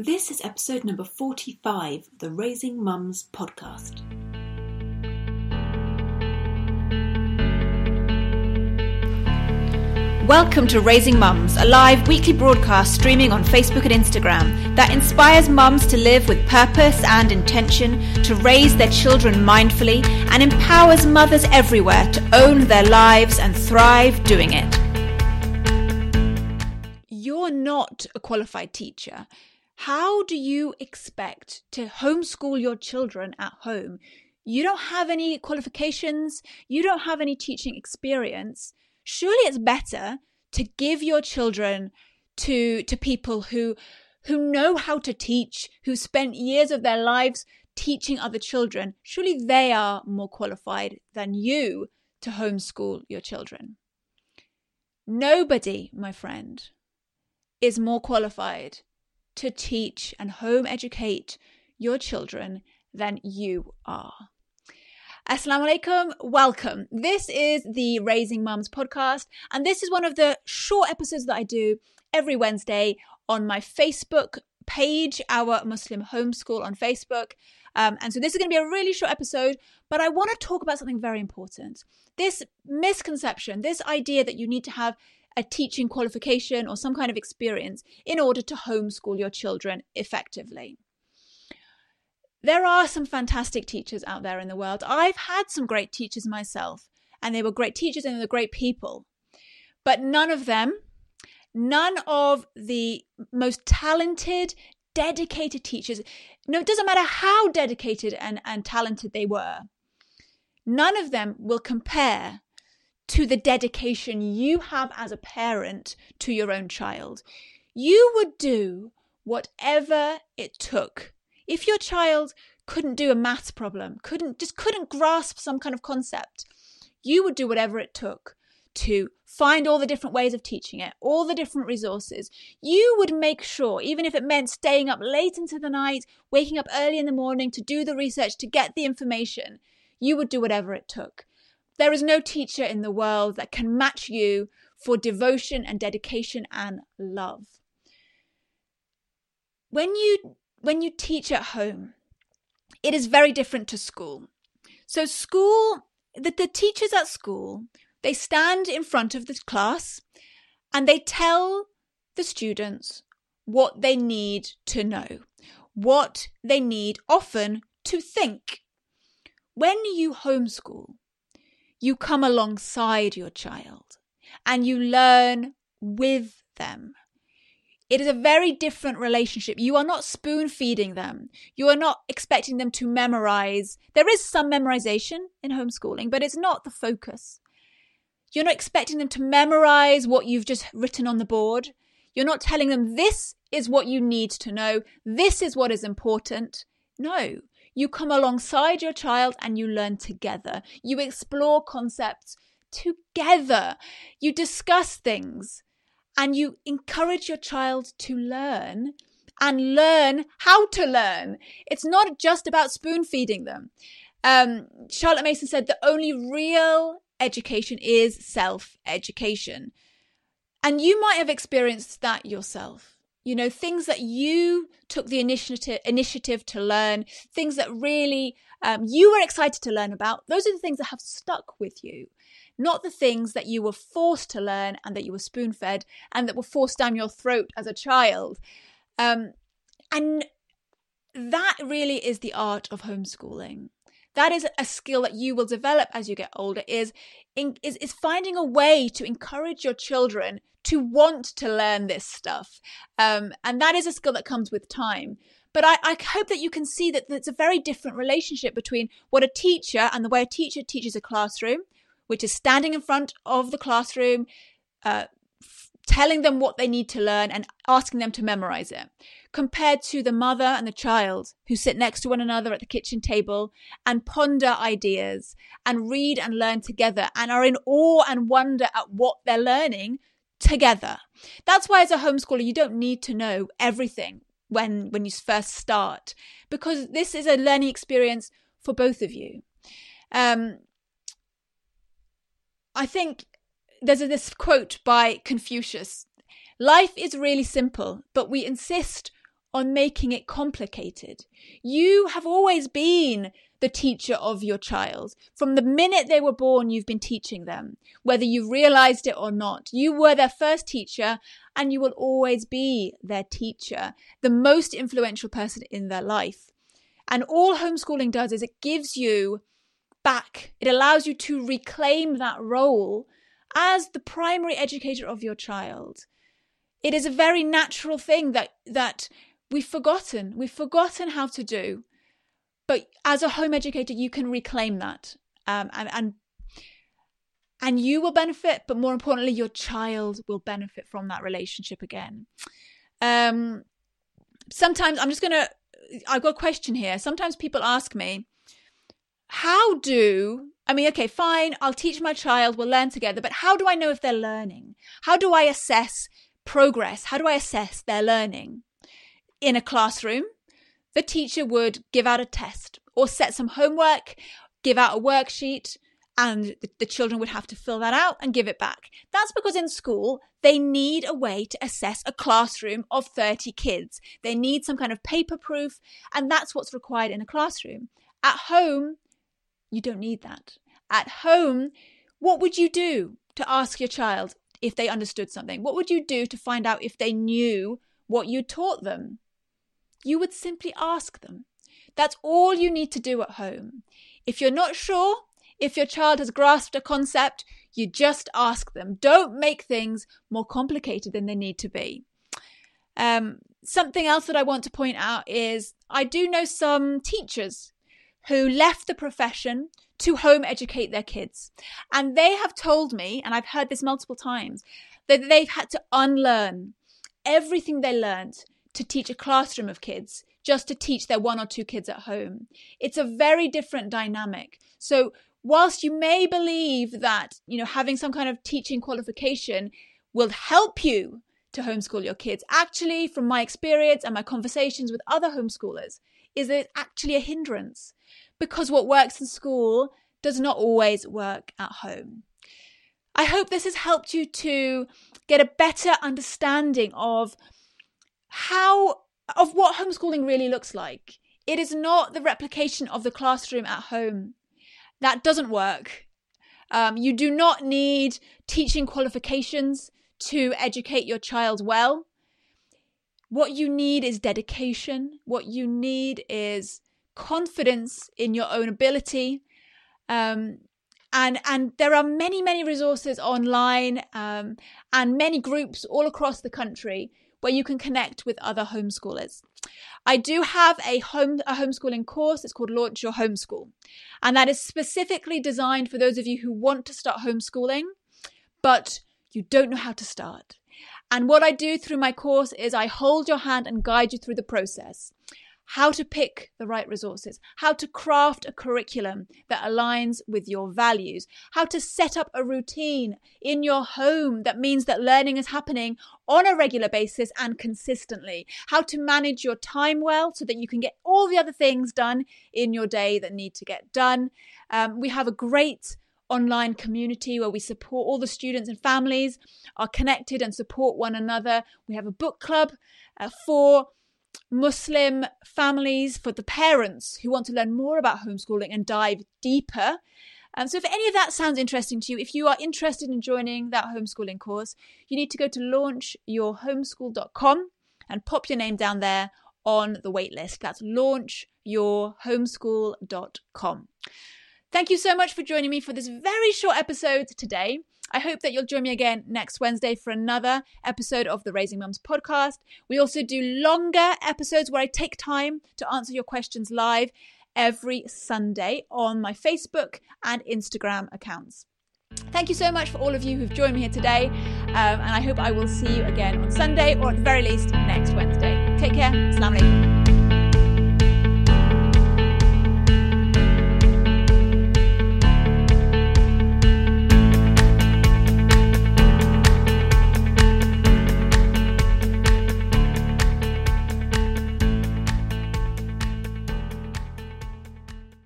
This is episode number 45 of the Raising Mums podcast. Welcome to Raising Mums, a live weekly broadcast streaming on Facebook and Instagram that inspires mums to live with purpose and intention, to raise their children mindfully, and empowers mothers everywhere to own their lives and thrive doing it. You're not a qualified teacher. How do you expect to homeschool your children at home? You don't have any qualifications, you don't have any teaching experience. Surely it's better to give your children to to people who who know how to teach who spent years of their lives teaching other children. Surely they are more qualified than you to homeschool your children. Nobody my friend is more qualified to teach and home educate your children than you are Assalamu alaikum, welcome. This is the Raising Mums podcast, and this is one of the short episodes that I do every Wednesday on my Facebook page, Our Muslim Homeschool on Facebook. Um, and so this is going to be a really short episode, but I want to talk about something very important. This misconception, this idea that you need to have a teaching qualification or some kind of experience in order to homeschool your children effectively there are some fantastic teachers out there in the world. I've had some great teachers myself, and they were great teachers and they were great people. But none of them, none of the most talented, dedicated teachers, no, it doesn't matter how dedicated and, and talented they were, none of them will compare to the dedication you have as a parent to your own child. You would do whatever it took if your child couldn't do a maths problem, couldn't just couldn't grasp some kind of concept, you would do whatever it took to find all the different ways of teaching it, all the different resources. You would make sure, even if it meant staying up late into the night, waking up early in the morning to do the research, to get the information, you would do whatever it took. There is no teacher in the world that can match you for devotion and dedication and love. When you when you teach at home, it is very different to school. So, school, the, the teachers at school, they stand in front of the class and they tell the students what they need to know, what they need often to think. When you homeschool, you come alongside your child and you learn with them. It is a very different relationship. You are not spoon feeding them. You are not expecting them to memorize. There is some memorization in homeschooling, but it's not the focus. You're not expecting them to memorize what you've just written on the board. You're not telling them this is what you need to know. This is what is important. No, you come alongside your child and you learn together. You explore concepts together. You discuss things and you encourage your child to learn and learn how to learn. It's not just about spoon feeding them. Um, Charlotte Mason said the only real education is self education. And you might have experienced that yourself. You know, things that you took the initiative initiative to learn, things that really um, you were excited to learn about. Those are the things that have stuck with you not the things that you were forced to learn and that you were spoon fed and that were forced down your throat as a child. Um, and that really is the art of homeschooling. That is a skill that you will develop as you get older. Is is is finding a way to encourage your children to want to learn this stuff, um, and that is a skill that comes with time. But I, I hope that you can see that it's a very different relationship between what a teacher and the way a teacher teaches a classroom, which is standing in front of the classroom, uh, telling them what they need to learn and asking them to memorize it, compared to the mother and the child who sit next to one another at the kitchen table and ponder ideas and read and learn together and are in awe and wonder at what they're learning together. That's why as a homeschooler you don't need to know everything when when you first start because this is a learning experience for both of you. Um, I think there's this quote by Confucius Life is really simple, but we insist on making it complicated. You have always been the teacher of your child. From the minute they were born, you've been teaching them, whether you realized it or not. You were their first teacher and you will always be their teacher, the most influential person in their life. And all homeschooling does is it gives you back, it allows you to reclaim that role as the primary educator of your child. It is a very natural thing that, that we've forgotten. We've forgotten how to do. But as a home educator, you can reclaim that. Um, and, and and you will benefit, but more importantly, your child will benefit from that relationship again. Um, sometimes I'm just gonna. I've got a question here. Sometimes people ask me, "How do I mean, okay, fine, I'll teach my child, we'll learn together, but how do I know if they're learning? How do I assess progress? How do I assess their learning? In a classroom, the teacher would give out a test or set some homework, give out a worksheet, and the, children would have to fill that out and give it back. That's because in school, they need a way to assess a classroom of 30 kids. They need some kind of paper proof, and that's what's required in a classroom. At home, you don't need that. At home, what would you do to ask your child if they understood something? What would you do to find out if they knew what you taught them? You would simply ask them. That's all you need to do at home. If you're not sure, if your child has grasped a concept, you just ask them. Don't make things more complicated than they need to be. Um, something else that I want to point out is I do know some teachers who left the profession to home educate their kids. And they have told me, and I've heard this multiple times, that they've had to unlearn everything they learned to teach a classroom of kids just to teach their one or two kids at home. It's a very different dynamic. So, whilst you may believe that, you know, having some kind of teaching qualification will help you to homeschool your kids, actually, from my experience and my conversations with other homeschoolers, is it's actually a hindrance because what works in school does not always work at home. I hope this has helped you to get a better understanding of how of what homeschooling really looks like. It is not the replication of the classroom at home. That doesn't work. Um, you do not need teaching qualifications to educate your child well. What you need is dedication. What you need is confidence in your own ability. Um, and and there are many many resources online um, and many groups all across the country where you can connect with other homeschoolers. I do have a home a homeschooling course. It's called Launch Your Homeschool, and that is specifically designed for those of you who want to start homeschooling, but you don't know how to start. And what I do through my course is I hold your hand and guide you through the process. How to pick the right resources, how to craft a curriculum that aligns with your values, how to set up a routine in your home that means that learning is happening on a regular basis and consistently, how to manage your time well so that you can get all the other things done in your day that need to get done. Um, we have a great online community where we support all the students and families are connected and support one another. We have a book club uh, for Muslim families, for the parents who want to learn more about homeschooling and dive deeper. Um, so, if any of that sounds interesting to you, if you are interested in joining that homeschooling course, you need to go to launchyourhomeschool.com and pop your name down there on the waitlist. That's launchyourhomeschool.com. Thank you so much for joining me for this very short episode today. I hope that you'll join me again next Wednesday for another episode of the Raising Mums podcast. We also do longer episodes where I take time to answer your questions live every Sunday on my Facebook and Instagram accounts. Thank you so much for all of you who've joined me here today, um, and I hope I will see you again on Sunday or at the very least next Wednesday. Take care. Assalamu alaikum.